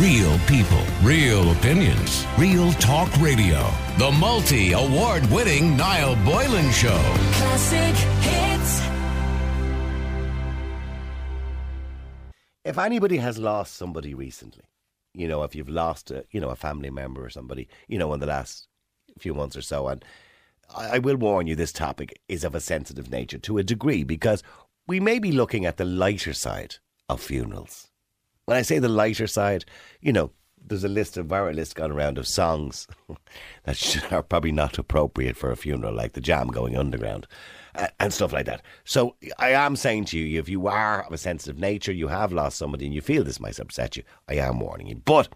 Real people, real opinions, real talk radio. The multi award winning Niall Boylan Show. Classic hits. If anybody has lost somebody recently, you know, if you've lost a, you know, a family member or somebody, you know, in the last few months or so, and I, I will warn you, this topic is of a sensitive nature to a degree because we may be looking at the lighter side of funerals. When I say the lighter side, you know, there's a list of viral list gone around of songs that are probably not appropriate for a funeral, like the Jam going underground and stuff like that. So I am saying to you, if you are of a sensitive nature, you have lost somebody, and you feel this might upset you, I am warning you. But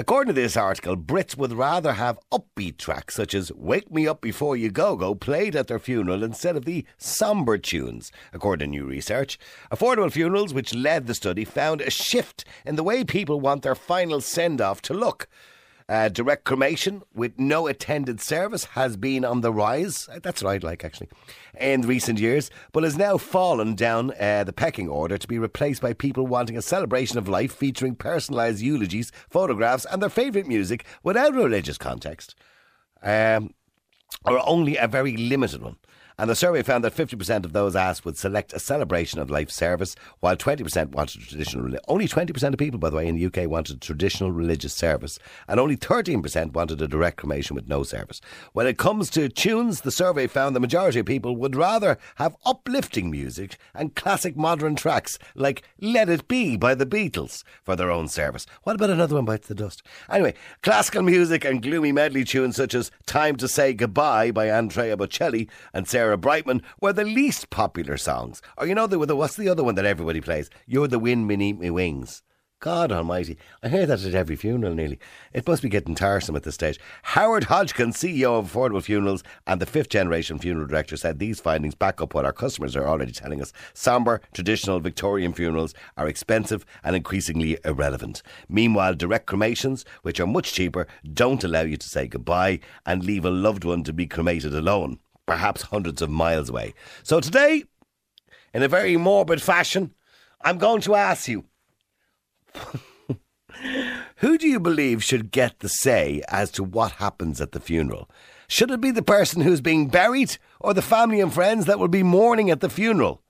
According to this article, Brits would rather have upbeat tracks such as Wake Me Up Before You Go Go played at their funeral instead of the sombre tunes, according to new research. Affordable Funerals, which led the study, found a shift in the way people want their final send off to look. Uh, direct cremation with no attended service has been on the rise. Uh, That's what I'd like, actually, in recent years, but has now fallen down uh, the pecking order to be replaced by people wanting a celebration of life featuring personalised eulogies, photographs, and their favourite music without religious context. Um, or only a very limited one. And the survey found that 50% of those asked would select a celebration of life service, while 20% wanted traditional. Only 20% of people, by the way, in the UK wanted traditional religious service, and only 13% wanted a direct cremation with no service. When it comes to tunes, the survey found the majority of people would rather have uplifting music and classic modern tracks like Let It Be by the Beatles for their own service. What about another one bites the dust? Anyway, classical music and gloomy medley tunes such as Time to Say Goodbye by Andrea Bocelli and Sarah Brightman were the least popular songs. Or you know, the, the, what's the other one that everybody plays? You're the wind beneath me wings. God almighty. I hear that at every funeral nearly. It must be getting tiresome at this stage. Howard Hodgkin, CEO of Affordable Funerals and the fifth generation funeral director, said these findings back up what our customers are already telling us. Sombre, traditional Victorian funerals are expensive and increasingly irrelevant. Meanwhile, direct cremations, which are much cheaper, don't allow you to say goodbye and leave a loved one to be cremated alone, perhaps hundreds of miles away. So today, in a very morbid fashion, I'm going to ask you who do you believe should get the say as to what happens at the funeral? Should it be the person who's being buried or the family and friends that will be mourning at the funeral?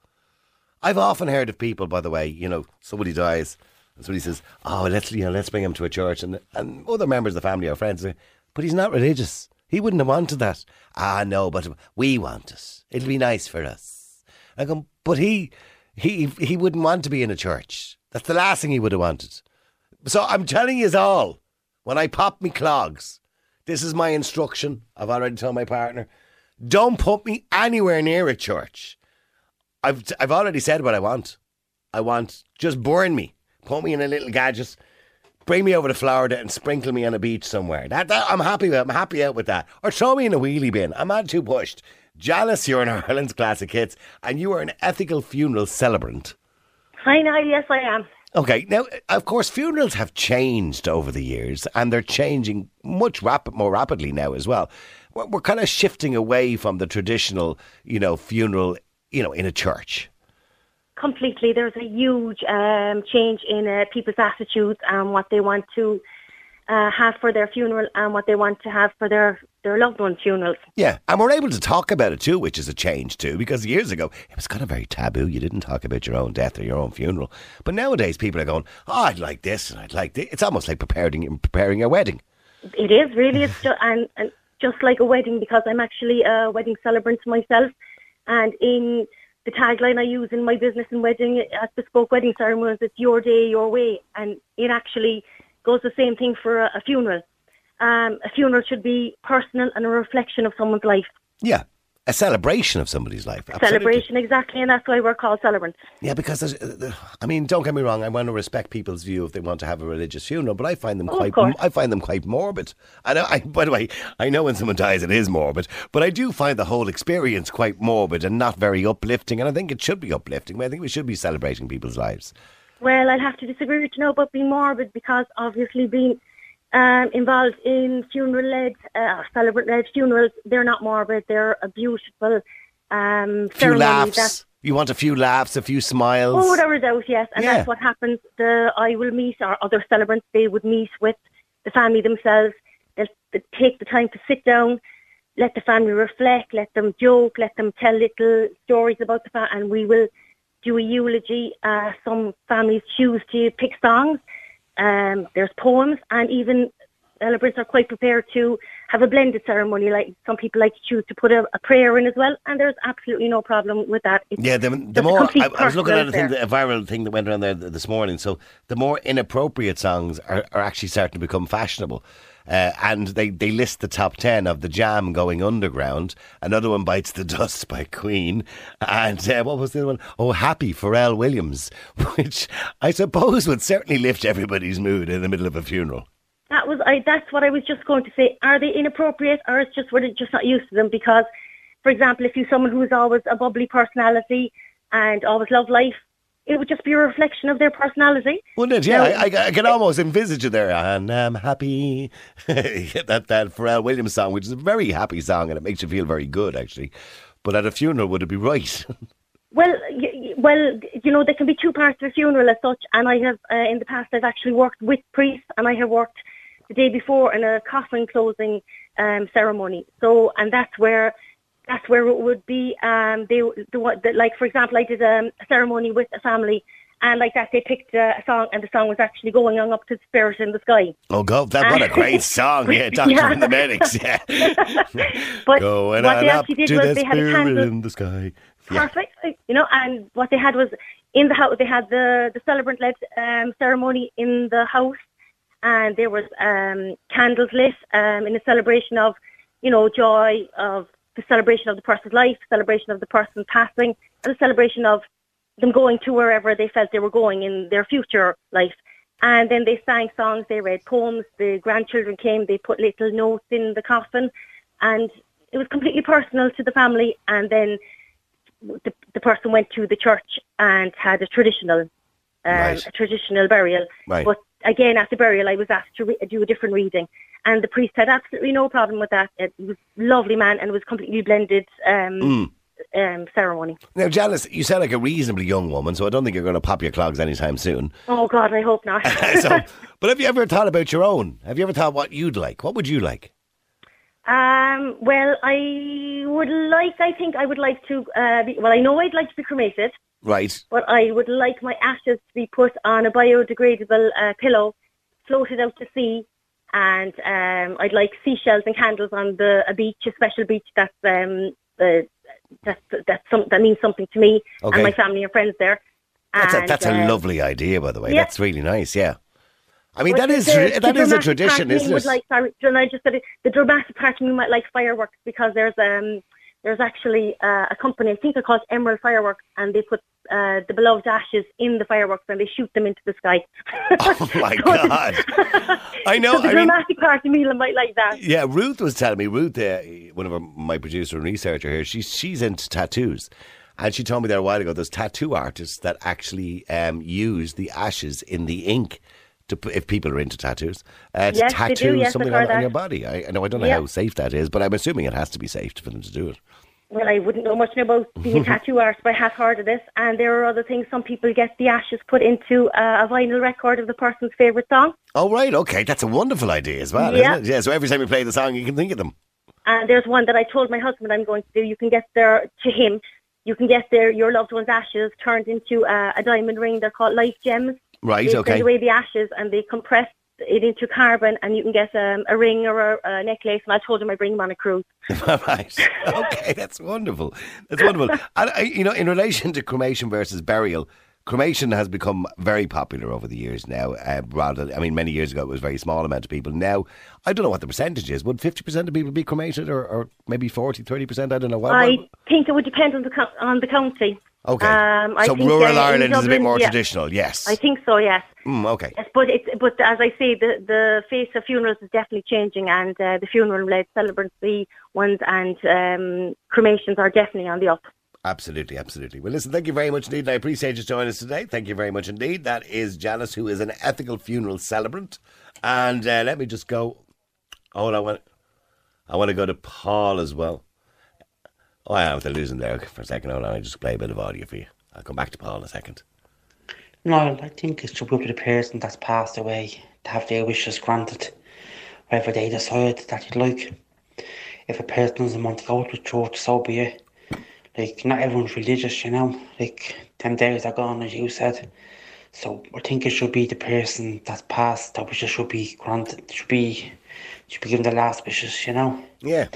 I've often heard of people, by the way, you know, somebody dies and somebody says, Oh, let's you know, let's bring him to a church and and other members of the family or friends But he's not religious. He wouldn't have wanted that. Ah no, but we want it. It'll be nice for us. I go, but he he he wouldn't want to be in a church. That's the last thing he would have wanted. So I'm telling you all, when I pop me clogs, this is my instruction. I've already told my partner, don't put me anywhere near a church. I've I've already said what I want. I want just burn me, put me in a little gadget, bring me over to Florida and sprinkle me on a beach somewhere. That, that I'm happy with. I'm happy out with that. Or throw me in a wheelie bin. I'm not too pushed. Janice, you're in Ireland's classic hits, and you are an ethical funeral celebrant. Hi, Niall. Yes, I am. Okay, now of course funerals have changed over the years, and they're changing much rap- more rapidly now as well. We're, we're kind of shifting away from the traditional, you know, funeral, you know, in a church. Completely. There's a huge um, change in uh, people's attitudes and what they want to uh, have for their funeral and what they want to have for their, their loved one's funerals. Yeah, and we're able to talk about it too, which is a change too, because years ago it was kind of very taboo. You didn't talk about your own death or your own funeral, but nowadays people are going, "Oh, I'd like this and I'd like this." It's almost like preparing preparing a wedding. It is really. It's just, and, and just like a wedding because I'm actually a wedding celebrant myself. And in the tagline I use in my business and wedding at Bespoke Wedding Ceremonies, it's your day, your way. And it actually goes the same thing for a, a funeral. Um, a funeral should be personal and a reflection of someone's life. Yeah, a celebration of somebody's life. Absolutely. Celebration, exactly, and that's why we're called celebrants. Yeah, because there's, uh, I mean, don't get me wrong. I want to respect people's view if they want to have a religious funeral, but I find them Oh, quite. I find them quite morbid. I know. I, by the way, I know when someone dies, it is morbid, but I do find the whole experience quite morbid and not very uplifting. And I think it should be uplifting. I think we should be celebrating people's lives. Well, I'll have to disagree with you now about being morbid because obviously being um, involved in funeral-led, uh, celebrant-led funerals, they're not morbid. They're a beautiful um, Few ceremony laughs. that You want a few laughs, a few smiles. Oh, without a doubt, yes. And Yeah. that's what happens. The I will meet or other celebrants. They would meet with the family themselves. They'll, they take the time to sit down, let the family reflect, let them joke, let them tell little stories about the family, and we will do a eulogy. Uh, some families choose to pick songs. Um, there's poems, and even celebrants are quite prepared to have a blended ceremony. Like some people like to choose to put a, a prayer in as well, and there's absolutely no problem with that. It's Yeah, the, the more I, I was looking at a, thing, a viral thing that went around there this morning. So the more inappropriate songs are, are actually starting to become fashionable. Uh, and they, they list the top 10 of The Jam going underground. Another one, Bites the Dust by Queen. And uh, what was the other one? Oh, Happy, Pharrell Williams, which I suppose would certainly lift everybody's mood in the middle of a funeral. That was I. That's what I was just going to say. Are they inappropriate, or it's just we're just not used to them? Because, for example, if you're someone who's always a bubbly personality and always love life, it would just be a reflection of their personality. Wouldn't it? Yeah. I, I, I can almost envisage it there. And I'm happy. that that Pharrell Williams song, which is a very happy song, and it makes you feel very good, actually. But at a funeral, would it be right? Well, y- y- well, you know, there can be two parts of a funeral as such. And I have, uh, in the past, I've actually worked with priests, and I have worked the day before in a coffin closing um, ceremony. So, and that's where, that's where it would be. Um, they, the, the, like for example, I did um, a ceremony with a family, and like that, they picked uh, a song, and the song was actually going on up to the spirit in the sky. oh, God, that what a great song! Yeah, Doctor Yeah. and the Medics. Yeah, But going what on they up actually did to was the they had a spirit candle. in the sky. Yeah. perfect. You know, and what they had was in the house. They had the the celebrant led um, ceremony in the house, and there was um, candles lit um, in a celebration of, you know, joy of the celebration of the person's life, celebration of the person passing, and a celebration of them going to wherever they felt they were going in their future life. And then they sang songs, they read poems. The grandchildren came, they put little notes in the coffin, and it was completely personal to the family. And then the, the person went to the church and had a traditional, um, Right. a traditional burial. Right. But again, at the burial, I was asked to re- do a different reading, and the priest had absolutely no problem with that. It was a lovely man, and it was completely blended um, um, ceremony. Now, Janice, you sound like a reasonably young woman, so I don't think you're going to pop your clogs anytime soon. Oh God, I hope not. so, but have you ever thought about your own? Have you ever thought what you'd like? What would you like? Um, well, I would like, I think I would like to, uh, be, well, I know I'd like to be cremated, Right. but I would like my ashes to be put on a biodegradable uh, pillow, floated out to sea, and um, I'd like seashells and candles on the a beach, a special beach that's um, uh, that's that's some, that means something to me Okay. and my family and friends there. That's a, And, that's a um, lovely idea, by the way. yeah. That's really nice. Yeah. I mean, But that is the- the that is a tradition, isn't it? Like, sorry, I just said it, the dramatic part of me might like fireworks because there's um there's actually uh, a company I think they're called Emerald Fireworks and they put uh, the beloved ashes in the fireworks and they shoot them into the sky. Oh my So God! I know. so the I mean, dramatic part of me might like that. yeah. Ruth was telling me. Ruth, uh, one of our, my producer and researcher here, she's she's into tattoos, and she told me there a while ago. There's tattoo artists that actually um, use the ashes in the ink. To if people are into tattoos, uh, to Yes, tattoo do, yes, something on, on your body. I, I know I don't know Yeah. how safe that is, but I'm assuming it has to be safe for them to do it. Well, I wouldn't know much about being a tattoo artist, but I have heard of this. And there are other things. Some people get the ashes put into uh, a vinyl record of the person's favourite song. Oh right, okay, that's a wonderful idea as well, Yeah. isn't it? Yeah. So every time you play the song, you can think of them. And there's one that I told my husband I'm going to do. You can get there to him. You can get their your loved one's ashes turned into uh, a diamond ring. They're called life gems. Right. They okay. send away the ashes and they compress into carbon, and you can get um, a ring or a, a necklace. And I told him I bring them on a cruise. right. Okay, that's wonderful. That's wonderful. And I, you know, in relation to cremation versus burial, cremation has become very popular over the years now. Uh, rather, I mean, many years ago it was a very small amount of people. Now, I don't know what the percentage is. Would fifty percent of people be cremated, or, or maybe 40, 30 percent? I don't know. What, I what- think it would depend on the on the county. Okay. um, I so think, rural uh, Ireland is a bit more yeah. traditional. Yes. I think so. Yes. Mm, okay. Yes, but it's but as I say, the the face of funerals is definitely changing, and uh, the funeral-led celebratory ones and um, cremations are definitely on the up. Absolutely, absolutely. Well, listen, thank you very much indeed. I appreciate you joining us today. Thank you very much indeed. That is Janice, who is an ethical funeral celebrant. And uh, let me just go. Oh, I want, I want to go to Paul as well. Oh, I am. They're losing there for a second. Hold on. I just play a bit of audio for you. I'll come back to Paul in a second. No, I think it should be up to the person that's passed away to have their wishes granted, whatever they decide that you'd like. If a person doesn't want to go to church, so be it. Like, not everyone's religious, you know. Like, them days are gone, as you said. So I think it should be the person that's passed that wishes should be granted, should be, should be given the last wishes, you know. Yeah.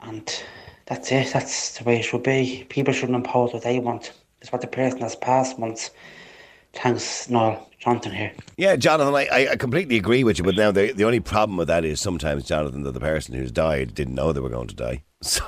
And that's it. That's the way it should be. People shouldn't impose what they want. It's what the person that's passed wants. Thanks, Noel. Jonathan here. Yeah, Jonathan, I, I completely agree with you. But now the, the only problem with that is sometimes, Jonathan, that the person who's died didn't know they were going to die. So,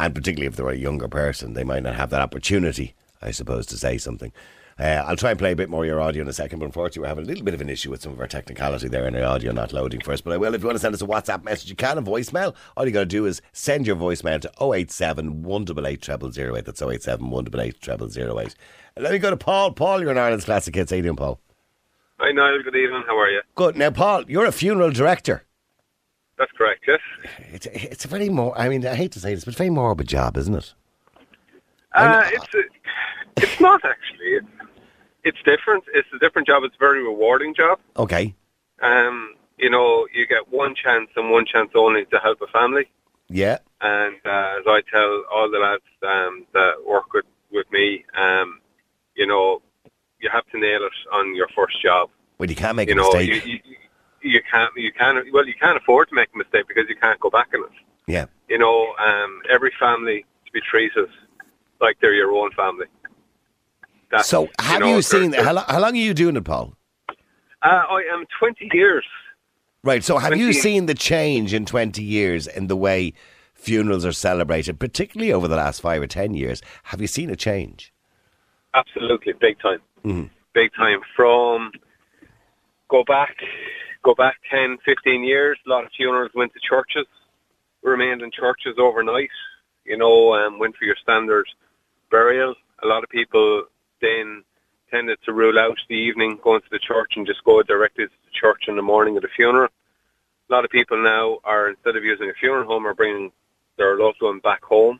and particularly if they're a younger person, they might not have that opportunity, I suppose, to say something. Uh, I'll try and play a bit more of your audio in a second, but unfortunately, we're having a little bit of an issue with some of our technicality there in the audio not loading for us. But I will. If you want to send us a WhatsApp message, you can, a voicemail. All you got to do is send your voicemail to 087 188 0008. That's 087 188 0008. Let me go to Paul. Paul, you're in Ireland's Classic Hits. How you doing, Paul? Hi, Niall. Good evening. How are you? Good. Now, Paul, you're a funeral director. That's correct, yes. It's, it's a very more, I mean, I hate to say this, but very morbid job, isn't it? Uh, it's a, it's not actually. It's, it's different. It's a different job. It's a very rewarding job. Okay. Um, you know, you get one chance and one chance only to help a family. Yeah. And uh, as I tell all the lads um, that work with, with me, um, you know, you have to nail it on your first job. Well, you can't make You a know, mistake. you, you, you can't, you can't, well, you can't afford to make a mistake because you can't go back on it. yeah. you know, um, every family to be treated like they're your own family. That's, So, have you, know, seen, they're- how, how long are you doing it, Paul? Uh, I am 20 years. Right. So, have you 20. seen the change in 20 years in the way funerals are celebrated, particularly over the last five or 10 years? Have you seen a change? Absolutely, big time. Mm-hmm. Big time. From go back, go back 10, 15 years. A lot of funerals went to churches, remained in churches overnight. You know, um, went for your standard burial. A lot of people then tended to rule out the evening going to the church and just go directly to the church in the morning of the funeral. A lot of people now are instead of using a funeral home are bringing their loved one back home,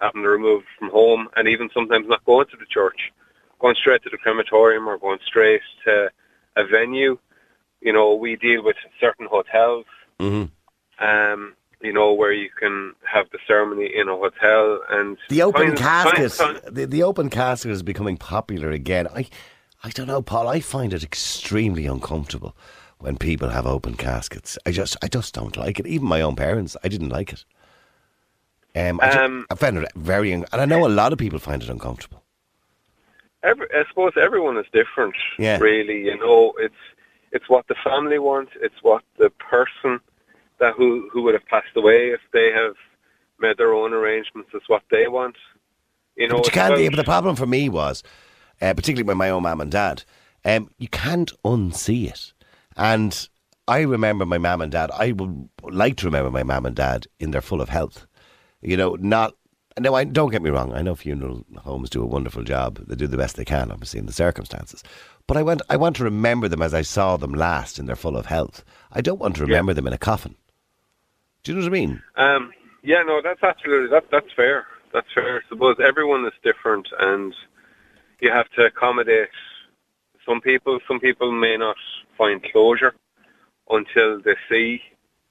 having to remove from home, and even sometimes not going to the church, going straight to the crematorium or going straight to a venue. You know, we deal with certain hotels, Mm-hmm. um, you know, where you can have the ceremony in a hotel and The open find- casket, find- find- the, the open casket is becoming popular again. I, I don't know, Paul. I find it extremely uncomfortable when people have open caskets. I just, I just don't like it. Even my own parents, I didn't like it. Um, I, Um, I find it very, and I know a lot of people find it uncomfortable. Every, I suppose everyone is different. Yeah. Really, you know, it's it's what the family wants. It's what the person that who who would have passed away if they have made their own arrangements. It's what they want. You know, but you can't. about- yeah, but the problem for me was, uh, particularly with my own mum and dad, um, you can't unsee it. And I remember my mum and dad. I would like to remember my mum and dad in their full of health. You know, not. No, I don't get me wrong. I know funeral homes do a wonderful job. They do the best they can, obviously, in the circumstances. But I want, I want to remember them as I saw them last in their full of health. I don't want to remember them in a coffin. Do you know what I mean? Um, yeah, no, that's absolutely that, that's fair. That's fair. I suppose everyone is different, and you have to accommodate some people. Some people may not find closure until they see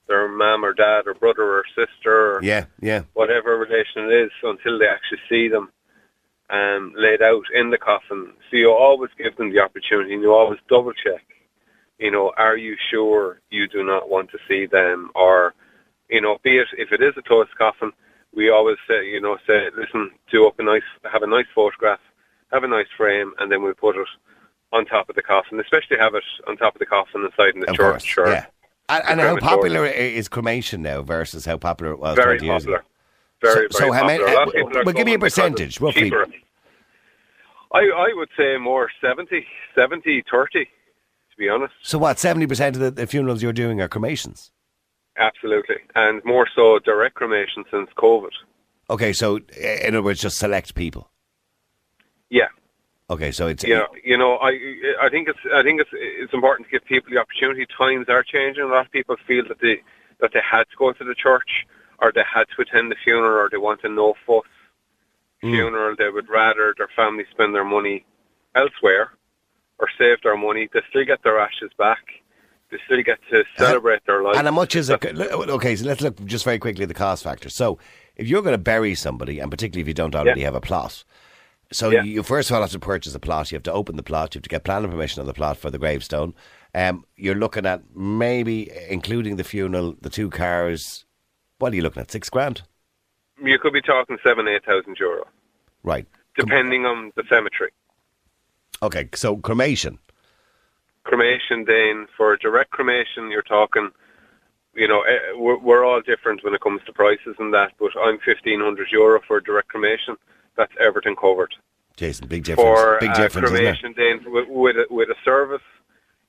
their mum or dad or brother or sister or Yeah, yeah. whatever relation it is until they actually see them um, laid out in the coffin. So you always give them the opportunity and you always double check. You know, are you sure you do not want to see them or, you know, be it, if it is a closed coffin, we always say, you know, say, listen, do up a nice, have a nice photograph, have a nice frame, and then we'll put it on top of the coffin, especially have it on top of the coffin inside in the Of church or yeah. And, and how popular is cremation now versus how popular it was very 20 years popular. ago? Very, So- very so how many- popular. Uh, people are well, give me a percentage, roughly. cheaper. I, I would say more 70, 70, 30, to be honest. So what? Seventy percent of the, the funerals you're doing are cremations. Absolutely. And more so direct cremation since COVID. Okay, so in other words, just select people. Yeah. Okay, so it's You know, you know, I I think it's I think it's it's important to give people the opportunity. Times are changing. A lot of people feel that they that they had to go to the church, or they had to attend the funeral, or they want a no fuss funeral. They would rather their family spend their money elsewhere or save their money. They still get their ashes back. They still get to celebrate their life. And how much is it? Okay, so let's look just very quickly at the cost factor. So, if you're going to bury somebody, and particularly if you don't already Yeah. have a plot, so Yeah. you first of all have to purchase a plot. You have to open the plot. You have to get planning permission on the plot for the gravestone. Um, you're looking at maybe including the funeral, the two cars. What are you looking at? Six grand, You could be talking seven, eight thousand euro, right? depending on the cemetery. Okay, so cremation. Cremation then for direct cremation you're talking you know eh, we're, we're all different when it comes to prices and that but i'm 1500 euro for direct cremation that's everything covered Jason, big difference. for big uh, difference, it? cremation then with, with, a, with a service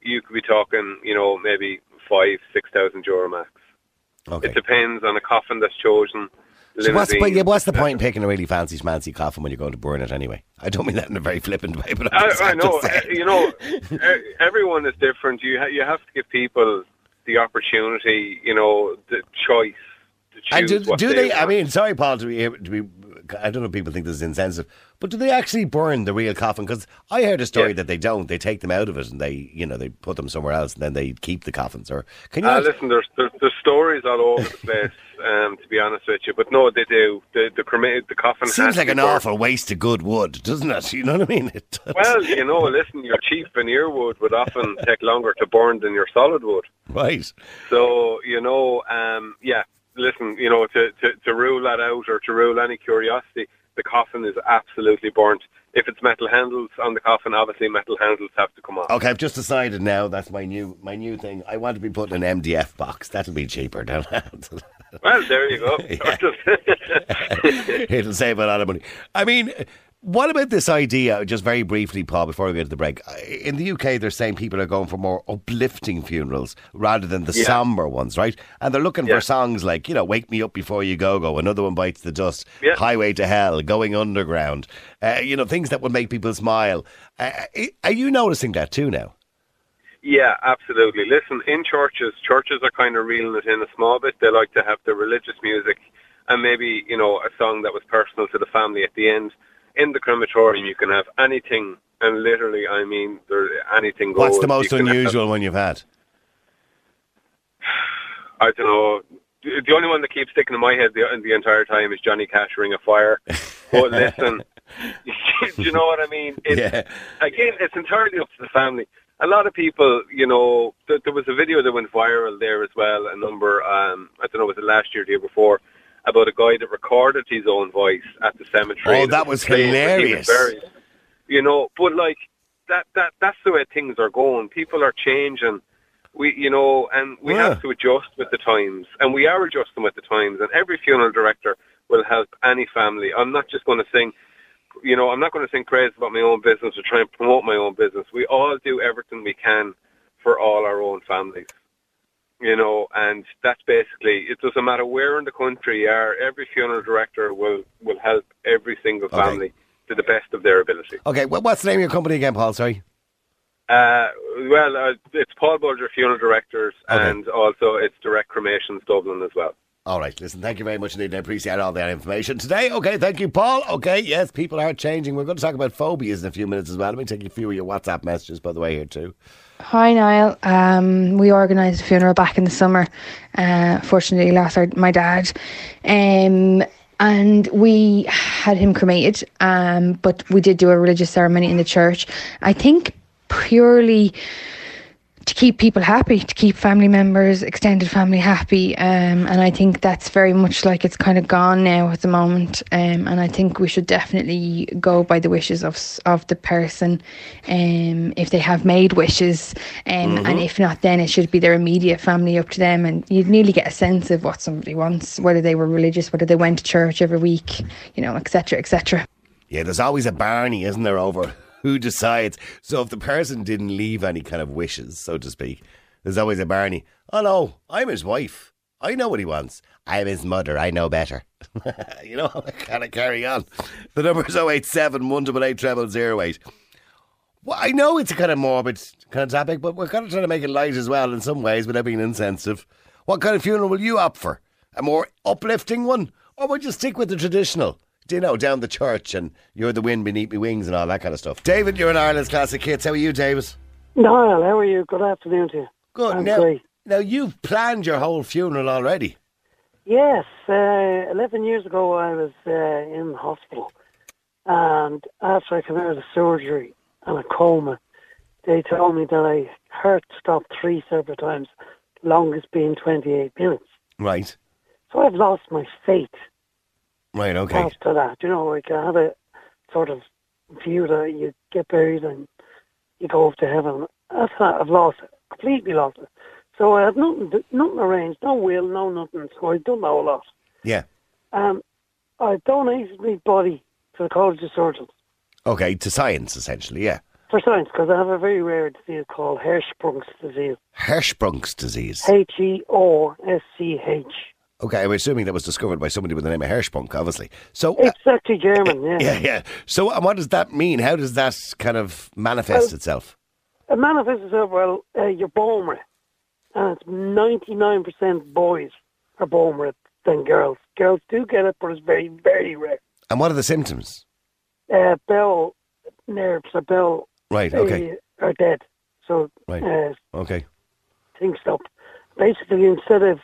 you could be talking you know maybe five six thousand euro max Okay. it depends on the coffin that's chosen So what's, but yeah, what's the point in picking a really fancy, fancy coffin when you're going to burn it anyway? I don't mean that in a very flippant way, but I, just, I know. saying. You know, e- everyone is different. You ha- you have to give people the opportunity. You know, the choice to choose And do, do they, they? I mean, sorry, Paul, to be, to be. I don't know. if People think this is insensitive, but do they actually burn the real coffin? Because I heard a story Yeah. that they don't. They take them out of it and they, you know, they put them somewhere else, and then they keep the coffins. Or can you? Uh, listen, there's, there's there's stories all over the place. Um, to be honest with you, but no, they do. The the crema- the coffin Seems like an awful waste of good wood, doesn't it? You know what I mean? Well, you know, listen, your cheap veneer wood would often take longer to burn than your solid wood. right. So, you know, um, yeah, listen, you know, to, to, to rule that out or to rule any curiosity, the coffin is absolutely burnt. If it's metal handles on the coffin, obviously metal handles have to come off. Okay, I've just decided now. That's my new my new thing. I want to be putting an MDF box. That'll be cheaper. Don't Well, there you go. It'll save a lot of money. I mean, what about this idea, just very briefly, Paul, before we get to the break? In the UK, they're saying people are going for more uplifting funerals rather than the Yeah. somber ones, right? And they're looking Yeah. for songs like, you know, Wake Me Up Before You Go Go, another one bites the dust, Yeah. Highway to Hell, Going Underground, uh, you know, things that would make people smile. Uh, are you noticing that too now? Yeah, absolutely. Listen, in churches, churches are kind of reeling it in a small bit. They like to have the religious music and maybe, you know, a song that was personal to the family at the end. In the crematorium, you can have anything, and literally, I mean, there anything goes. What's the most can have- unusual one you've had? I don't know. The the only one that keeps sticking in my head the, the entire time is Johnny Cash Ring of Fire. But listen, do you know what I mean? It's, Yeah. Again, it's entirely up to the family. A lot of people, you know, th- there was a video that went viral there as well. A number, um, I don't know, was it last year, or the year before, about a guy that recorded his own voice at the cemetery. Oh, that was played when he hilarious. was. You know, but like that, that, that's the way things are going. People are changing we you know and we Yeah. have to adjust with the times and we are adjusting with the times and every funeral director will help any family i'm not just going to sing you know i'm not going to sing praise about my own business or try and promote my own business we all do everything we can for all our own families you know and that's basically it doesn't matter where in the country you are every funeral director will will help every single Okay. family to the best of their ability Okay, well, what's the name of your company again, Paul? Sorry. Uh, well, uh, it's Paul Bulger Funeral Directors, Okay. and also it's Direct Cremations Dublin as well. All right, listen, thank you very much indeed. I appreciate all that information today. Okay, thank you, Paul. Okay, yes, people are changing. We're going to talk about phobias in a few minutes as well. Let me take a few of your WhatsApp messages, by the way, here too. Hi Niall. Um, we organised a funeral back in the summer. Uh, fortunately, lost our, my dad, um, and we had him cremated. Um, but we did do a religious ceremony in the church. I think purely to keep people happy, to keep family members, extended family happy. Um, and I think that's very much like it's kind of gone now at the moment. Um, and I think we should definitely go by the wishes of of the person, um, if they have made wishes, um, and if not, then it should be their immediate family up to them. And you'd nearly get a sense of what somebody wants, whether they were religious, whether they went to church every week, you know, etc., etc. Yeah, there's always a Barney, isn't there, over who decides. So if the person didn't leave any kind of wishes, so to speak, there's always a Barney. Oh no, I'm his wife. I know what he wants. I'm his mother. I know better. you know, I kind of carry on. The number's 087 188 0008. Well, I know it's a kind of morbid kind of topic, but we're kind of trying to make it light as well in some ways without being insensitive. What kind of funeral will you opt for? a more uplifting one, or would you stick with the traditional? Do you know, down the church and you're the wind beneath me wings and all that kind of stuff. David, you're an Ireland's classic hits. How are you, David? Niall, how are you? Good afternoon to you. Good. I'm now, great. now you've planned your whole funeral already. Yes, uh, 11 years ago I was uh, in hospital. And after I came out of surgery and a coma, they told me that I heart stopped three separate times, longest being 28 minutes. Right. So I've lost my faith Right. Okay. after that. You know, like I had a sort of view that you get buried and you go up to heaven. That's that. I've lost it. Completely lost it. So I had nothing, nothing arranged, no will, no nothing. So I've done that a lot. Yeah. Um, I donated my body to the College of Surgeons Okay. To science, essentially. Yeah. for science because I have a very rare disease called Hirschsprung's disease. Hirschsprung's disease. H E O S C H. Okay, I'm assuming that was discovered by somebody with the name of Hirschsprung, obviously. So, uh, It's actually German, yeah. yeah, yeah. So, uh, what does that mean? How does that kind of manifest itself? It manifests itself, well, uh, you're rate. And it's 99% boys are bone rate than girls. Girls do get it, but it's very, very rare. And what are the symptoms? Uh, bell nerves or bell Right. Okay. uh, are dead. So Right. uh, Okay. things stop. Basically, instead of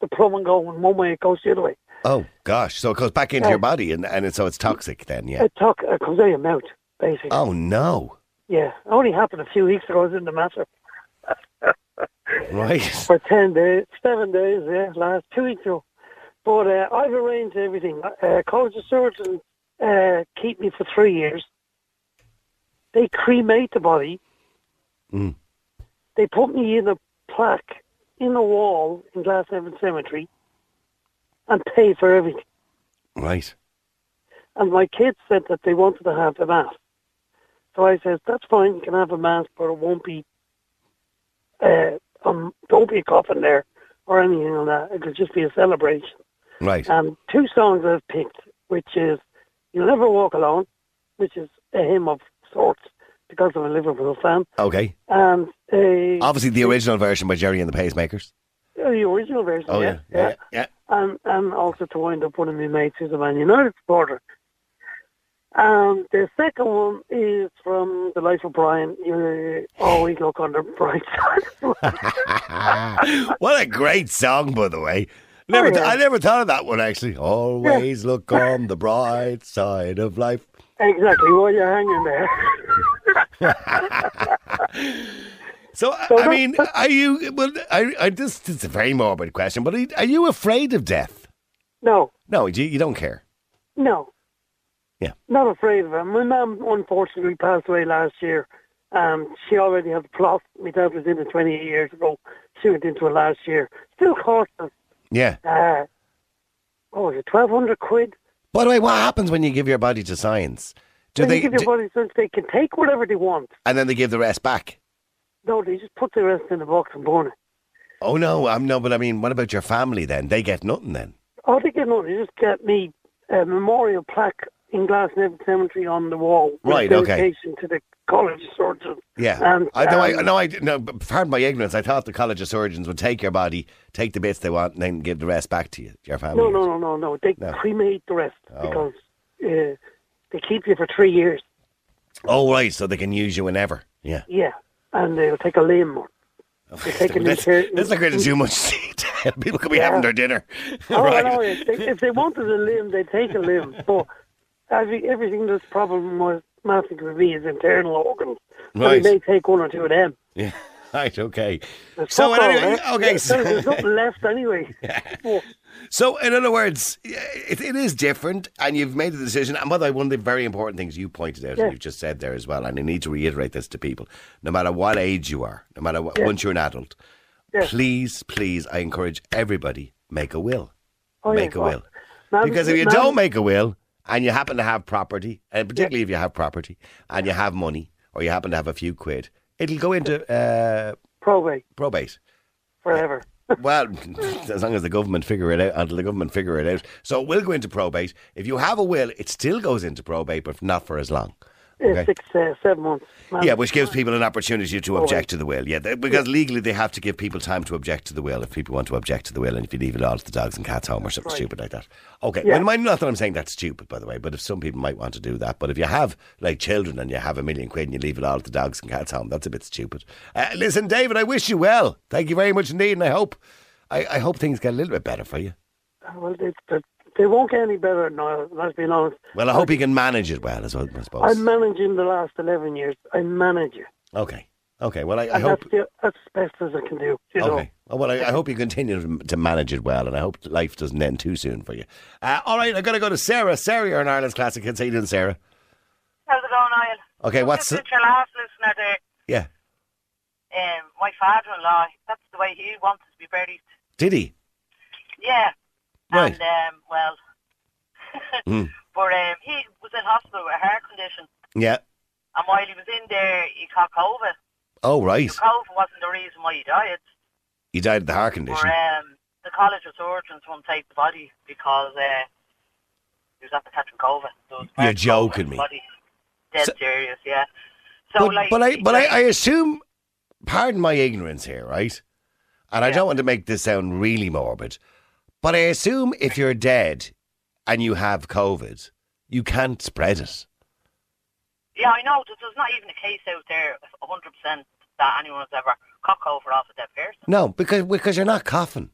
the plumbing going one way, it goes the other way. Oh gosh. So it goes back into Uh, your body, and and it's, so it's toxic. Then, yeah. It, talk, it comes out of your mouth, basically. Oh no. Yeah, it only happened a few weeks ago. I was in the Mater Right. for 10 days, seven days, yeah, last two weeks ago. But uh, I've arranged everything. Uh, College of Surgeons uh, keep me for three years. They cremate the body. Mm. They put me in a plaque in the wall in Glasnevin Cemetery and pay for everything. Right. And my kids said that they wanted to have a mass. So I said, that's fine, you can have a mass, but it won't be, uh, um, don't be a coffin there or anything like that. It'll just be a celebration. Right. And two songs I've picked, which is You'll Never Walk Alone, which is a hymn of sorts because I'm a Liverpool fan, Okay. and uh, Obviously, the original version by Gerry and the Pacemakers. the original version, Oh yeah, yeah. Yeah. Yeah. and and also to wind up one of my mates who's a Man United supporter. And the second one is from The Life of Brian. You always look on the bright side. what a great song, by the way. Never, Oh, yeah. I never thought of that one actually. Always look on the bright side of life. Exactly while you're hanging there. So, I- So I mean, are you? Well, I, I just it's a very morbid question, but are you, afraid of death? No, No, you, you don't care. no. Yeah. Not afraid of it. My mum unfortunately passed away last year. Um, she already had the plot. My dad was in it 28 years ago. She went into it last year. Still cost us, Yeah. uh, what was it, 1,200 quid? By the way, what happens when you give your body to science? Do When they? you give your do- body since they can take whatever they want. and then they give the rest back. No, they just put the rest in the box and burn it. Oh no, I'm no, but I mean, what about your family then? They get nothing then. Oh, they get no, they just get me a memorial plaque in Glasnevin Cemetery on the wall. Right, okay. to the College of Surgeons. Yeah, And, I know. I um, no, I no. Pardon my ignorance. I thought the College of Surgeons would take your body, take the bits they want, and then give the rest back to you, your family. No, no, no, no, no. They No. cremate the rest Oh. because uh, they keep you for three years. Oh, right. So they can use you whenever. Yeah. Yeah, and they'll take a limb. An That's, inter- that's going to too much detail. People could be Yeah. having their dinner. Oh, right. I know. If they, if they wanted a limb, they'd take a limb. But every, everything that's problematic with be his internal organs. So Right. they may take one or two of them. Yeah. Right. Okay. There's So fuck anyway, okay. There's, So, there's nothing left anyway. But so in other words, it, it is different, and you've made the decision. And by the way, one of the very important things you pointed out, Yeah. and you've just said there as well, and I need to reiterate this to people: no matter what age you are, no matter what, Yeah. once you're an adult, Yeah. please, please, I encourage everybody make a will. oh, make yeah, a will. Because if you don't make a will and you happen to have property, and particularly if you have property and you have money or you happen to have a few quid, it'll go into uh, probate probate. forever. Well, as long as the government figure it out, until the government figure it out. So it will go into probate. If you have a will, it still goes into probate, but not for as long. Okay. six, uh, seven months. Yeah, which gives people an opportunity to object to the will. Yeah, they- because legally they have to give people time to object to the will if people want to object to the will, and if you leave it all to the dogs and cats home or something Right. stupid like that. Okay, Yeah. well, not that I'm saying that's stupid, by the way, but if some people might want to do that, but if you have like children and you have a million quid and you leave it all to the dogs and cats home, that's a bit stupid. Uh, listen, David, I wish you well. Thank you very much indeed, and I hope, I, I hope things get a little bit better for you. Well, they, they, they won't get any better now, let's be honest. Well, I hope you can manage it well, as well, I suppose. I'm managing the last 11 years. I manage managing. okay, okay. Well, I, I hope. that's, the, that's the best as I can do. You. Okay. Oh, well, I, I hope you continue to- to manage it well, and I hope life doesn't end too soon for you. Uh, all right, I'm going to go to Sarah. Sarah, you're an Ireland's Classic Hits. How you doing, Sarah? How's it going, Niall? Okay, what's Just the, your last listener there, yeah? um, my father-in-law, that's the way he wanted to be buried. Did he? Yeah. Right. And, um, well, Mm. but um, he was in hospital with a heart condition. Yeah. And while he was in there, he caught COVID. Oh, right. COVID wasn't the reason why he died. He died of the heart condition. um, the College of Surgeons won't take the body because uh, he was after catching COVID. So You're joking the me. Body. Dead So- serious, yeah. So, but, like, but I, but I, I assume, pardon my ignorance here, right? And I don't want to make this sound really morbid, but I assume if you're dead and you have COVID, you can't spread it. Yeah, I know. There's not even a case out there, 100% that anyone has ever cock over off a dead person. No, because because you're not coughing,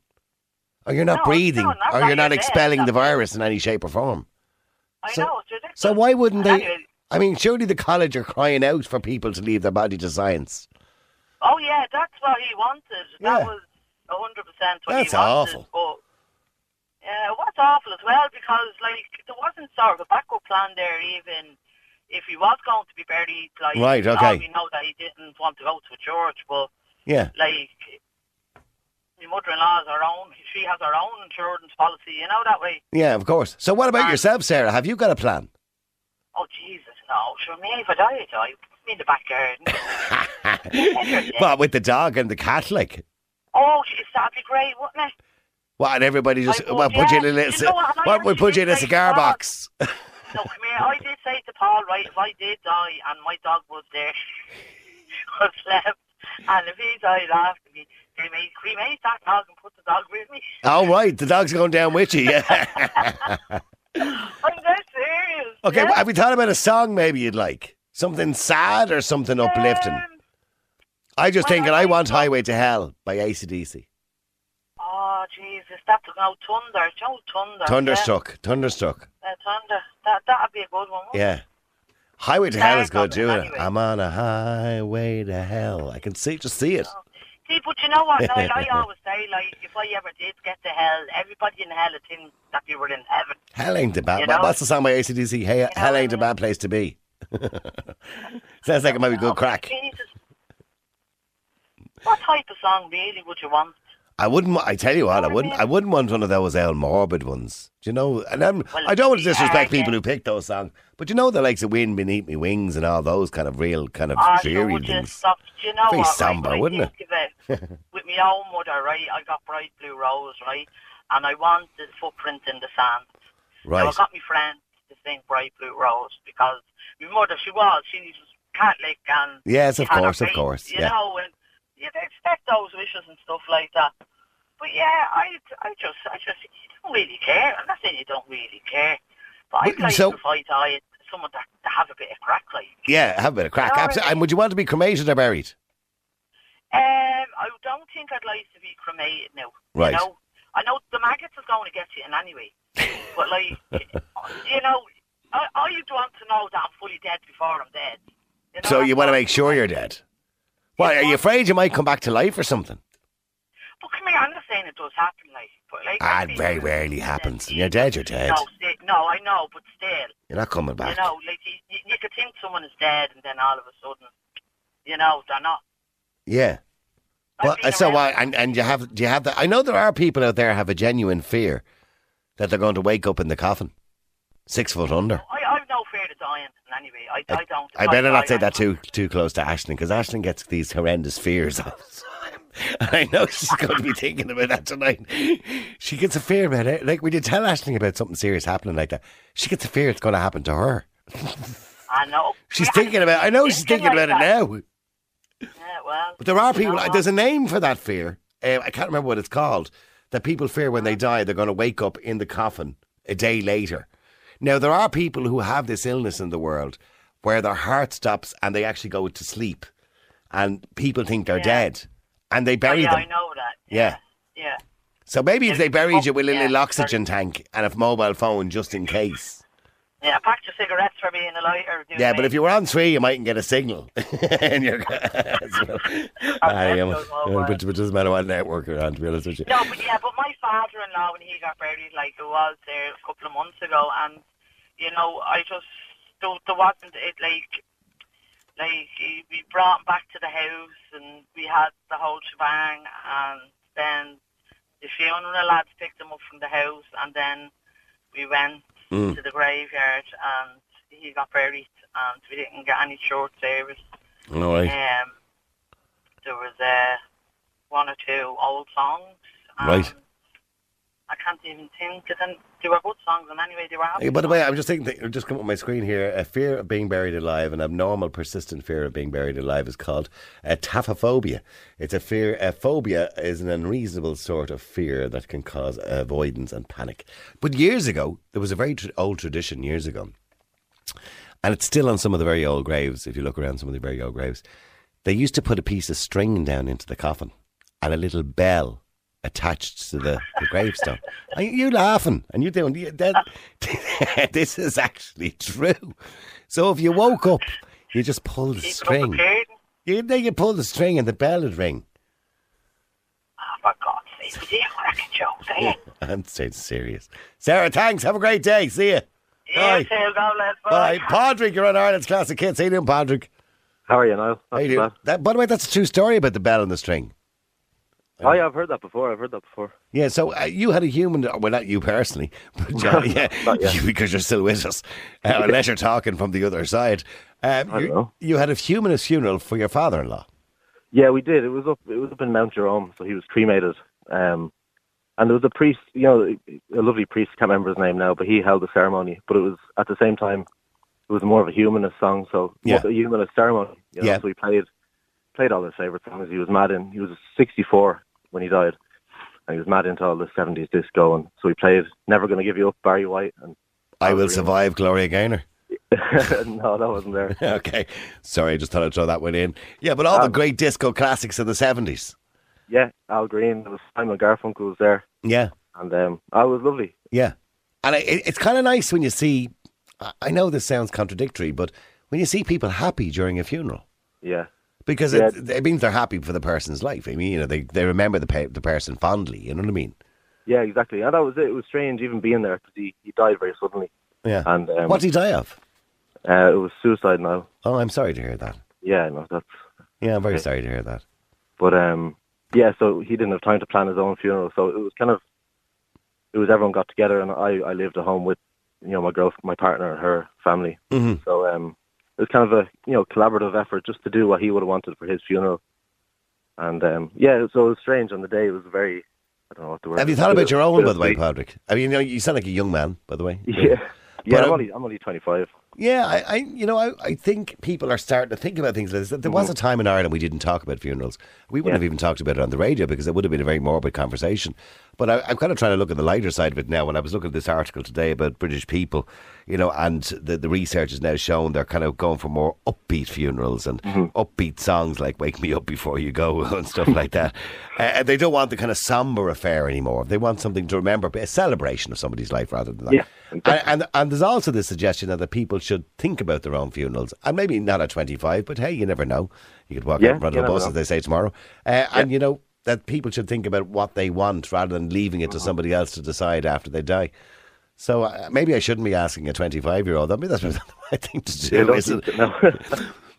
or you're not No, breathing, no, or you're not you're dead, expelling the virus in any shape or form. I So- know. So why wouldn't they? anyway, I mean, surely the college are crying out for people to leave their body to science. oh, yeah, that's what he wanted. Yeah. That was 100% what That's he wanted. awful. But, yeah, it was awful as well because, like, there wasn't sort of a backup plan there even if he was going to be buried. Like, Right, oh, okay. we know that he didn't want to go to a church, but, Yeah. like, my mother-in-law has her own, she has her own insurance policy, you know, that way. Yeah, of course. So what about Um, yourself, Sarah? Have you got a plan? Oh, Jesus, no. Sure, me, if I die, I die. In the back garden. Well, with the dog and the cat, like. Oh, jeez, that'd be great, wouldn't it? What, and everybody just, I well, put you in a little, You know what, what, we put you in a cigar box. No, come here. I did say to Paul, right, if I did die and my dog was there, was left, and if he died after me, they may cremate that dog and put the dog with me. Oh, right, the dog's going down with you, yeah. I'm dead serious. okay, yeah. have you thought about a song maybe you'd like? Something sad or something uplifting? Um, I just well, thinking, I I want Highway to Hell by ACDC. Oh, Jesus, that's er no thunder. No thunder. Thunderstruck, Thunderstruck. Yeah, uh, er thunder. That that'd be a good one. wouldn't it? Yeah. Highway to Hell is good, too. anyway. I'm on a highway to hell. I can see, just see it. See, but you know what, Niall, I always say, like, if I ever did get to hell, everybody in hell would think that you were in heaven. Hell ain't a bad. You know? that's the song by ACDC. Hey, know, hell ain't a bad place to be. Sounds like it might be good oh, crack. Jesus. What type of song really would you want? I wouldn't. I tell you what, I know what I wouldn't. I wouldn't want one of those El Morbid ones. Do you know? And I'm, Well, I don't want to disrespect yeah. people who pick those songs, but you know the likes of "Wind Beneath Me Wings" and all those kind of real, kind of Ah, so dreary would things. stop? Do you know Very what? somber, right, wouldn't I think of it with my own mother, right? I got bright blue rose, right? And I wanted footprint in the sand. Right. So I got my friend to sing Bright Blue Rose because my mother, she was, she was Catholic and Yes, of course, of course, You yeah. know, and you'd expect those wishes and stuff like that. But yeah, I, I just, I just, you don't really care. I'm not saying you don't really care, but I'd But- like so- if I died, someone that to have a bit of crack, like. Yeah, have a bit of crack. You know what I Absolutely. And would you want to be cremated or buried? Um, I don't think I'd like to be cremated now. Right. You know, I know the maggots is going to get you in anyway, but like, you know, I, I want to know that I'm fully dead before I'm dead. You know, So you want to make sure you're dead. Why are you afraid you might come back to life or something? But come here, I'm not saying it does happen, like, but like. Ah, it very rarely happens. When You're dead. You're dead. No, no, I know, but still, You're not coming back. you know, like you, you, you could think someone is dead, and then all of a sudden, you know, they're not. Yeah. Well, so why? And and you have do you have that? I know there are people out there have a genuine fear that they're going to wake up in the coffin, six foot under. I, Fear of dying. Anyway, I, I, don't. I If better not say that too too close to Ashton because Ashton gets these horrendous fears all the time. I know she's going to be thinking about that tonight. She gets a fear about it. Like when you tell Ashton about something serious happening like that, she gets a fear it's going to happen to her. I know. She's Yeah, thinking about. I know she's thinking like about it now. Yeah, well. But there are people. There's a name for that fear. Uh, I can't remember what it's called. That people fear when they die, they're going to wake up in the coffin a day later. Now there are people who have this illness in the world where their heart stops and they actually go to sleep, and people think they're Yeah. dead, and they Oh, bury yeah, them. I know that. Yeah. Yeah. So maybe if Yeah, they buried you with a yeah, little oxygen tank and a mobile phone just in case. Yeah, a pack of cigarettes for me being a lighter. Yeah, but if you were on three, you mightn't get a signal. in your so, I am, uh, but, but it doesn't matter what network you're on, to be honest with you. No, but yeah, but my father-in-law when he got buried, like it was there a couple of months ago, and you know, I just there, there wasn't it like like he- we brought him back to the house, and we had the whole shebang, and then the funeral lads picked him up from the house, and then we went Mm. to the graveyard, and he got buried, and we didn't get any short service. All right. Um, there was uh, one or two old songs. Right. I can't even think of them. They were good songs, and anyway, they were happy. Hey, by the way, I'm just thinking, just come up my screen here. A fear of being buried alive, an abnormal, persistent fear of being buried alive, is called a taphophobia. It's a fear. A phobia is an unreasonable sort of fear that can cause avoidance and panic. But years ago, there was a very tr- old tradition. Years ago, and it's still on some of the very old graves. If you look around some of the very old graves, they used to put a piece of string down into the coffin and a little bell attached to the, the gravestone. Are you, you laughing and you're doing you- that? this is actually true. So if you woke up, you just pull the Keep it up string. You then you pull the string and the bell would ring. Oh, for God's sake, we did a cracking joke, eh? I'm staying serious. Sarah, thanks. Have a great day. See you. Yeah, Bye. say go, lads. Bye. Padraig, you're on Ireland's Classic Hits. How you doing, Padraig? How are you now? How you doing? That, by the way, that's a true story about the bell and the string. Oh yeah, I've heard that before. I've heard that before. Yeah, so uh, you had a human, well, not you personally, but uh, yeah, you- because you're still with us, uh, unless you're talking from the other side. Um, I you, know. you had a humanist funeral for your father-in-law. Yeah, we did. It was up. It was up in Mount Jerome, so he was cremated. Um, and there was a priest, you know, a lovely priest. Can't remember his name now, but he held the ceremony. But it was at the same time, it was more of a humanist song, so Yeah. a humanist ceremony. You know? Yeah. So we played played all his favorite songs. He was mad in. He was 64 when he died, and he was mad into all the 70s disco. And so we played "Never Gonna Give You Up" Barry White, and I Will Survive, Gloria Gaynor. no, that wasn't there. okay, sorry, I just thought I'd throw that one in. Yeah, but all the Um, great disco classics of the 70s. Yeah, Al Green. There was Simon Garfunkel was there, Yeah, and um, I was lovely. yeah. And I, it, it's kind of nice when you see, I know this sounds contradictory, but when you see people happy during a funeral. Yeah. Because Yeah. it, it means they're happy for the person's life. I mean, you know, they, they remember the, pe- the person fondly. You know what I mean? Yeah, exactly. And that was it. It was strange even being there because he, he died very suddenly. Yeah. And um, what did he die of? Uh, it was suicide now. Oh, I'm sorry to hear that. Yeah, no, that's. Yeah, I'm very Okay. sorry to hear that. But um, yeah, so he didn't have time to plan his own funeral, so it was kind of, it was everyone got together, and I I lived at home with, you know, my girl, my partner, and her family. Mhm. So um, it was kind of a you know collaborative effort just to do what he would have wanted for his funeral. And um, yeah, so it was strange on the day. It was very, I don't know what the word. Have you thought about your own, by the way. Patrick? I mean, you know, you sound like a young man, by the way. Yeah, yeah. I'm um, only I'm only 25. Yeah, I, I you know, I, I think people are starting to think about things like this. There was a time in Ireland we didn't talk about funerals. We wouldn't Mm-hmm. Yeah. have even talked about it on the radio because it would have been a very morbid conversation. But I, I'm kind of trying to look at the lighter side of it now. When I was looking at this article today about British people, you know, and the, the research has now shown they're kind of going for more upbeat funerals and Mm-hmm. upbeat songs like "Wake Me Up Before You Go" and stuff like that. Uh, and they don't want the kind of somber affair anymore. They want something to remember, a celebration of somebody's life rather than that. Yeah, And, and and there's also the suggestion that the people should think about their own funerals, and maybe not at 25, but hey, you never know. You could walk Yeah, out in front of a bus, know. as they say tomorrow, uh, and you know that people should think about what they want rather than leaving it to somebody else to decide after they die. So uh, maybe I shouldn't be asking a 25 year old. I mean, that's the right thing to do, isn't it? no.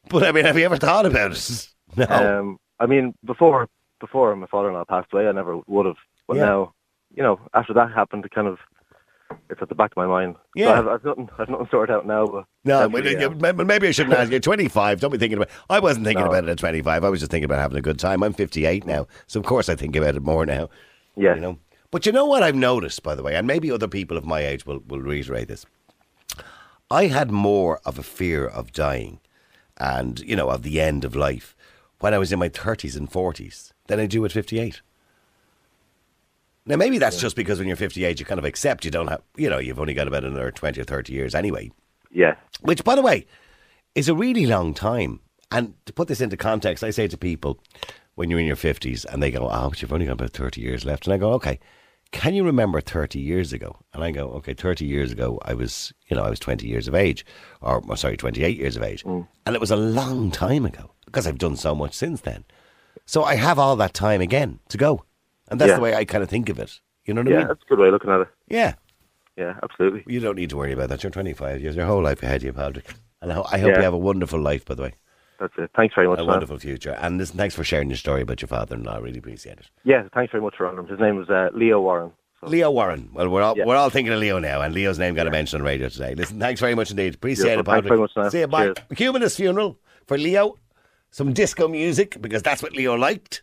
But I mean, have you ever thought about it? No. Um, I mean, before before my father-in-law passed away, I never would have. But Yeah. now, you know, after that happened, it kind of it's at the back of my mind. So Yeah. I've, I've nothing. I've nothing sorted out now. But No, uh, um, maybe maybe I shouldn't ask you. 25, don't be thinking about I wasn't thinking No. about it at 25. I was just thinking about having a good time. I'm 58 now, so of course I think about it more now. yeah, You know, but you know what I've noticed, by the way, and maybe other people of my age will, will reiterate this. I had more of a fear of dying and, you know, of the end of life when I was in my 30s and 40s than I do at 58. Now, maybe that's just because when you're 58, you kind of accept you don't have, you know, you've only got about another 20 or 30 years anyway. Yeah. Which, by the way, is a really long time. And to put this into context, I say to people when you're in your 50s and they go, oh, but you've only got about 30 years left. And I go, okay, can you remember 30 years ago? And I go, okay, 30 years ago, I was, you know, I was 20 years of age, or well, sorry, 28 years of age. Mm. And it was a long time ago because I've done so much since then. So I have all that time again to go. And that's Yeah. the way I kind of think of it. You know what I mean? Yeah, that's a good way of looking at it. Yeah. Yeah, absolutely. You don't need to worry about that. You're 25 years, your whole life ahead of you, Patrick. And I, I hope Yeah. you have a wonderful life, by the way. That's it. Thanks very much, A man. wonderful future. And listen, thanks for sharing your story about your father-in-law. I really appreciate it. Yeah, thanks very much for honoring him. His name was uh, Leo Warren. Leo Warren. Well, we're all Yeah. we're all thinking of Leo now, and Leo's name got a mention on the radio today. Listen, thanks very much indeed. Appreciate Beautiful. it, Thanks very much. See you. Bye. Cheers. Humanist funeral for Leo. Some disco music because that's what Leo liked,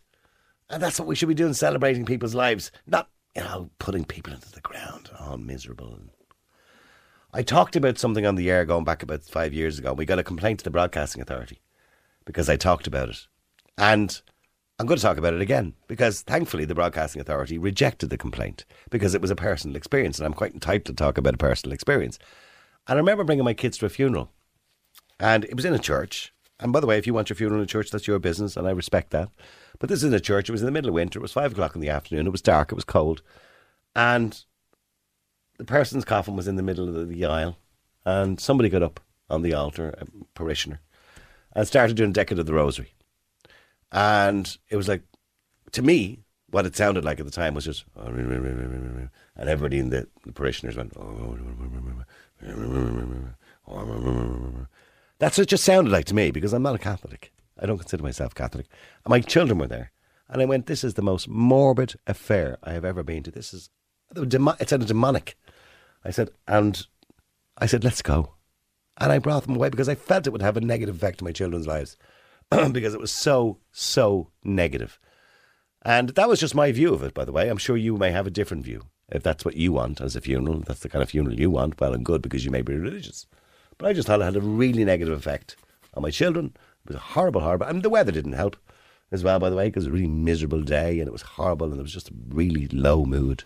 and that's what we should be doing: celebrating people's lives, not you know putting people into the ground, all miserable. I talked about something on the air going back about five years ago. We got a complaint to the Broadcasting Authority because I talked about it. And I'm going to talk about it again because thankfully the Broadcasting Authority rejected the complaint because it was a personal experience and I'm quite entitled to talk about a personal experience. And I remember bringing my kids to a funeral and it was in a church. And by the way, if you want your funeral in a church, that's your business and I respect that. But this is in a church. It was in the middle of winter. It was five o'clock in the afternoon. It was dark. It was cold. And the person's coffin was in the middle of the, the aisle, and somebody got up on the altar, a parishioner, and started doing Decade of the Rosary. And it was like, to me, what it sounded like at the time was just, and everybody in the, the parishioners went, that's what it just sounded like to me because I'm not a Catholic. I don't consider myself Catholic. My children were there. And I went, this is the most morbid affair I have ever been to. This is, it sounded demonic. I said, and I said, let's go. And I brought them away because I felt it would have a negative effect on my children's lives because it was so, so negative. And that was just my view of it, by the way. I'm sure you may have a different view. If that's what you want as a funeral, that's the kind of funeral you want, well and good because you may be religious. But I just thought it had a really negative effect on my children. It was horrible, horrible. And the weather didn't help as well, by the way, because it was a really miserable day and it was horrible and it was just a really low mood.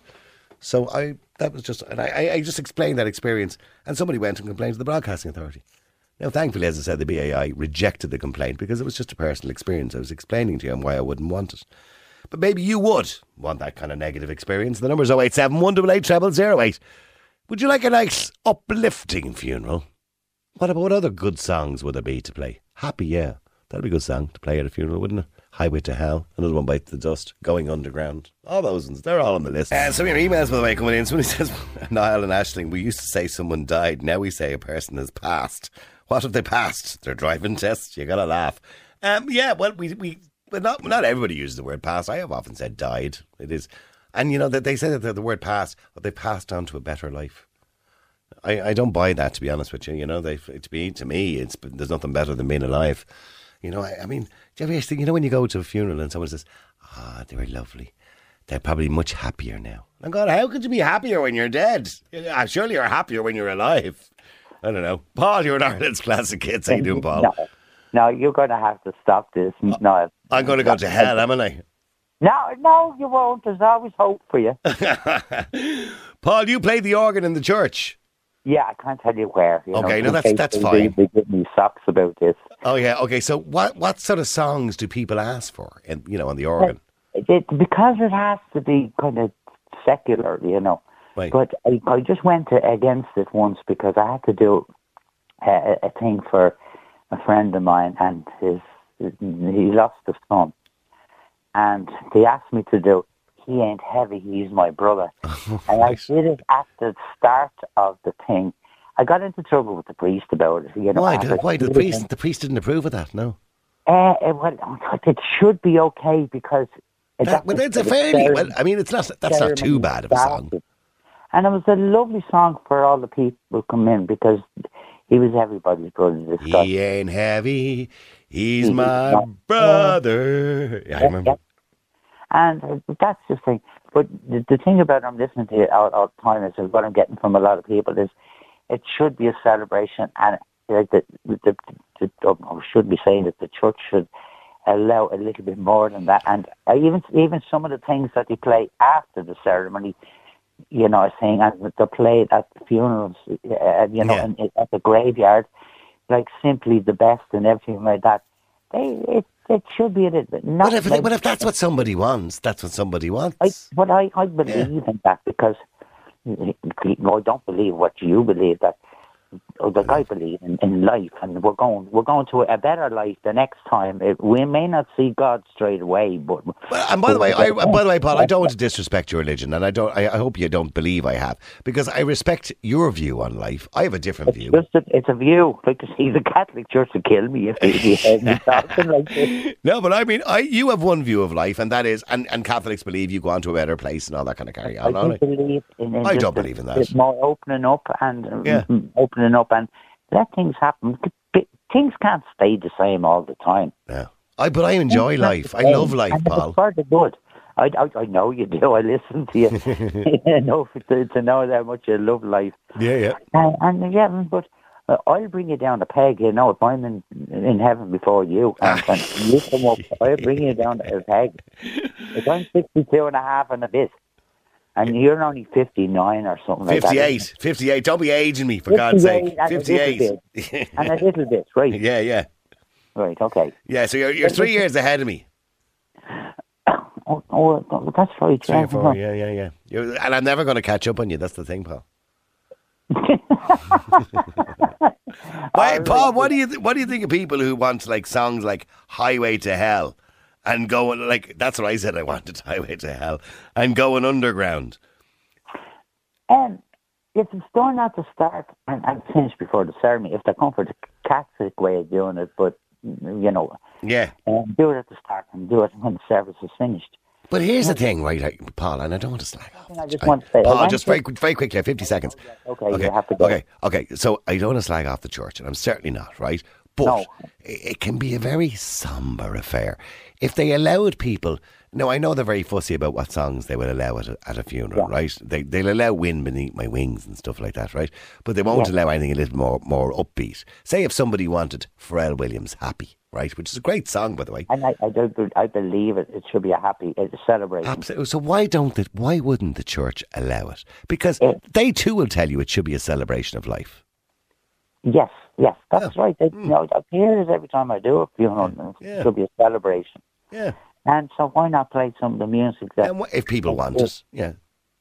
So I that was just, and I, I- just explained that experience, and somebody went and complained to the Broadcasting Authority. Now, thankfully, as I said, the BAI rejected the complaint because it was just a personal experience. I was explaining to him why I wouldn't want it. But maybe you would want that kind of negative experience. The number's 087 188 0008. Would you like a nice uplifting funeral? What about what other good songs would there be to play? Happy, yeah. That'd be a good song to play at a funeral, wouldn't it? Highway to Hell, another one bites the dust, Going Underground. All those ones, they're all on the list. Uh, some of your emails, by the way, coming in. Somebody says, Niall and Ashling, we used to say someone died. Now we say a person has passed. What if they passed? They're driving tests. You gotta laugh. Um, yeah, well, we, we, but not, not everybody uses the word pass. I have often said died. It is. And, you know, that they say that the, word pass, but they passed on to a better life. I, I don't buy that to be honest with you. You know, they to be to me, it's there's nothing better than being alive. You know, I, I mean, do you ever think? You know, when you go to a funeral and someone says, "Ah, they were lovely," they're probably much happier now. And God, how could you be happier when you're dead? Yeah, surely you're happier when you're alive. I don't know, Paul. You're an Ireland's Classic Hits. How you doing, Paul? No, no, you're going to have to stop this. No, I'm going to go to hell, am I? no, no, you won't. There's always hope for you. Paul, you played the organ in the church. Yeah, I can't tell you where. You Okay, know, no, that's- that's they fine. really give me socks about this. Oh yeah, okay. So what what sort of songs do people ask for? And you know, on the organ. It, it, because it has to be kind of secular, you know. Right. But I, I just went to, against it once because I had to do a, a thing for a friend of mine, and his he lost a son, and they asked me to do. He ain't heavy. He's my brother, and I did it at the start of the thing. I got into trouble with the priest about it. You know, Why? I Did, why did the priest? The priest didn't approve of that. No. Uh, it, well, it should be okay because. That, well, it's a fairly. Well, I mean, it's not. That's not too bad of a song. And it was a lovely song for all the people who come in because he was everybody's brother. He ain't heavy. He's He's my my brother. Yeah, I remember. And uh, that's the thing. But the, the thing about I'm listening to it all, all the time is what I'm getting from a lot of people is it should be a celebration, and like the, the, the, the I should be saying that the church should allow a little bit more than that, and uh, even even some of the things that they play after the ceremony, you know, I saying and they played at funerals, uh, you know, Yeah. and at the graveyard, like simply the best and everything like that. They, it it should be a little bit. Not But if, like, but if that's what somebody wants, that's what somebody wants. I, but I, I believe in that because I don't believe what you believe that. Like I believe in, in life, and we're going we're going to a better life the next time. It, we may not see God straight away, but Well, and by the way, I, by the way, Paul, I don't want to disrespect your religion, and I don't. I, I hope you don't believe I have, because I respect your view on life. I have a different view. just a, it's a view. Like to see, the Catholic Church to kill me if if you heard me talking like this. No, but I mean, I you have one view of life, and that is, and, and Catholics believe you go on to a better place and all that kind of carry on. don't don't believe in. in I don't believe in that. bit More opening up and Yeah. mm, opening up and let things happen. Things can't stay the same all the time. Yeah. I but I enjoy Things life. I love life, and Paul. It's for the good. I, I, I know you do. I listen to you enough to, to know how much you love life. Yeah, yeah. And, and yeah, but uh, I'll bring you down a peg. You know, if I'm in in heaven before you, and, and you come up, I'll bring you down a peg. If I'm 62 and a half and a bit, and you're only 59 or something like that. 58, 58. Don't be aging me, for God's sake. 58 and a little 58. And a little bit, right? yeah, yeah. Right, okay. Yeah, so you're, you're three years ahead of me. Oh, oh that's right. Three yeah, or four, yeah, yeah, yeah. You're, and I'm never going to catch up on you. That's the thing, Paul. Why, Paul, what do you th- what do you think of people who want like songs like "Highway to Hell" and going like that's what I said I wanted "Highway to Hell" and going underground? Um, if it's going at to start and, and finish before the ceremony, if they come for the Catholic way of doing it, but you know, Yeah, um, do it at the start and do it when the service is finished. but here's the thing, right, like, Paul, and I don't want to slag off. I just want to say, Paul, just very, very quickly, 50 seconds. Okay, Okay, you have to go. okay, okay. So I don't want to slag off the church, and I'm certainly not, right? But No. it, it can be a very somber affair if they allowed people. Now I know they're very fussy about what songs they will allow at a, at a funeral, right? They they'll allow "Wind Beneath My Wings" and stuff like that, right? But they won't Yeah. allow anything a little more more upbeat. Say if somebody wanted Pharrell Williams "Happy," right, which is a great song by the way. And I, I, do, I believe it, it should be a happy a celebration. Absolutely. So why don't the, why wouldn't the church allow it? Because they too will tell you it should be a celebration of life. Yes, yes, that's right. They, Hmm. you know, I hear every time I do a funeral. It should be a celebration. Yeah. And so why not play some of the music that... And wh- if people want it, yeah.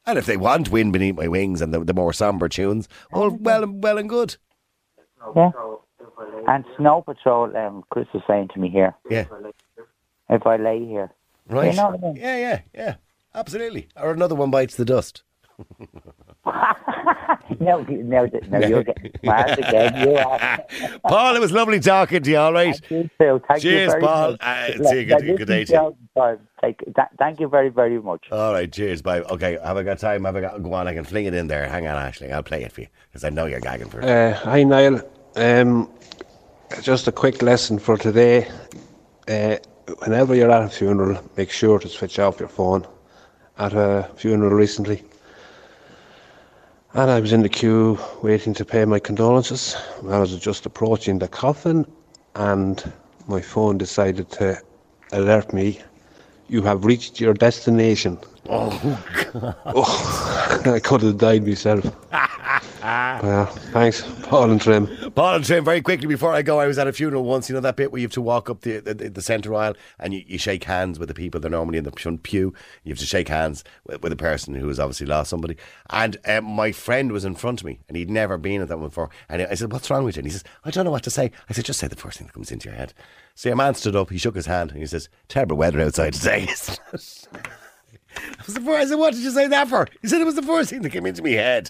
And if they want "Wind Beneath My Wings" and the, the more somber tunes, well, well, and well and good. Yeah. And Snow Patrol, um, Chris was saying to me here, Yeah. if I lay here. Right. You know what I mean? Yeah, yeah, yeah. Absolutely. Or another one bites the dust. No, no, no, you're getting smart again. You are. Paul, it was lovely talking to you. All right. You too. Thank you Cheers, very Paul. much. Uh, see you. let Good, good day to you. be out time. Take, th- thank you very, very much. All right. Cheers. Bye. Okay. Have I got time? Have I got? Go on. I can fling it in there. Hang on, Ashley. I'll play it for you because I know you're gagging for it. Uh, hi Niall. Um, just a quick lesson for today. Uh, whenever you're at a funeral, make sure to switch off your phone. At a funeral recently, and I was in the queue waiting to pay my condolences. I was just approaching the coffin, and my phone decided to alert me. You have reached your destination. Oh, God. Oh, I could have died myself. well, thanks, Paul and Trim. Paul and Trim, very quickly before I go, I was at a funeral once. You know that bit where you have to walk up the the, the centre aisle and you, you shake hands with the people. They're normally in the front pew. You have to shake hands with, with a person who has obviously lost somebody. And um, my friend was in front of me, and he'd never been at that one before. And I said, "What's wrong with you?" And he says, "I don't know what to say." I said, "Just say the first thing that comes into your head." So a man stood up. He shook his hand and he says, "Terrible weather outside today." I was first. I said, "What did you say that for?" He said, "It was the first thing that came into my head."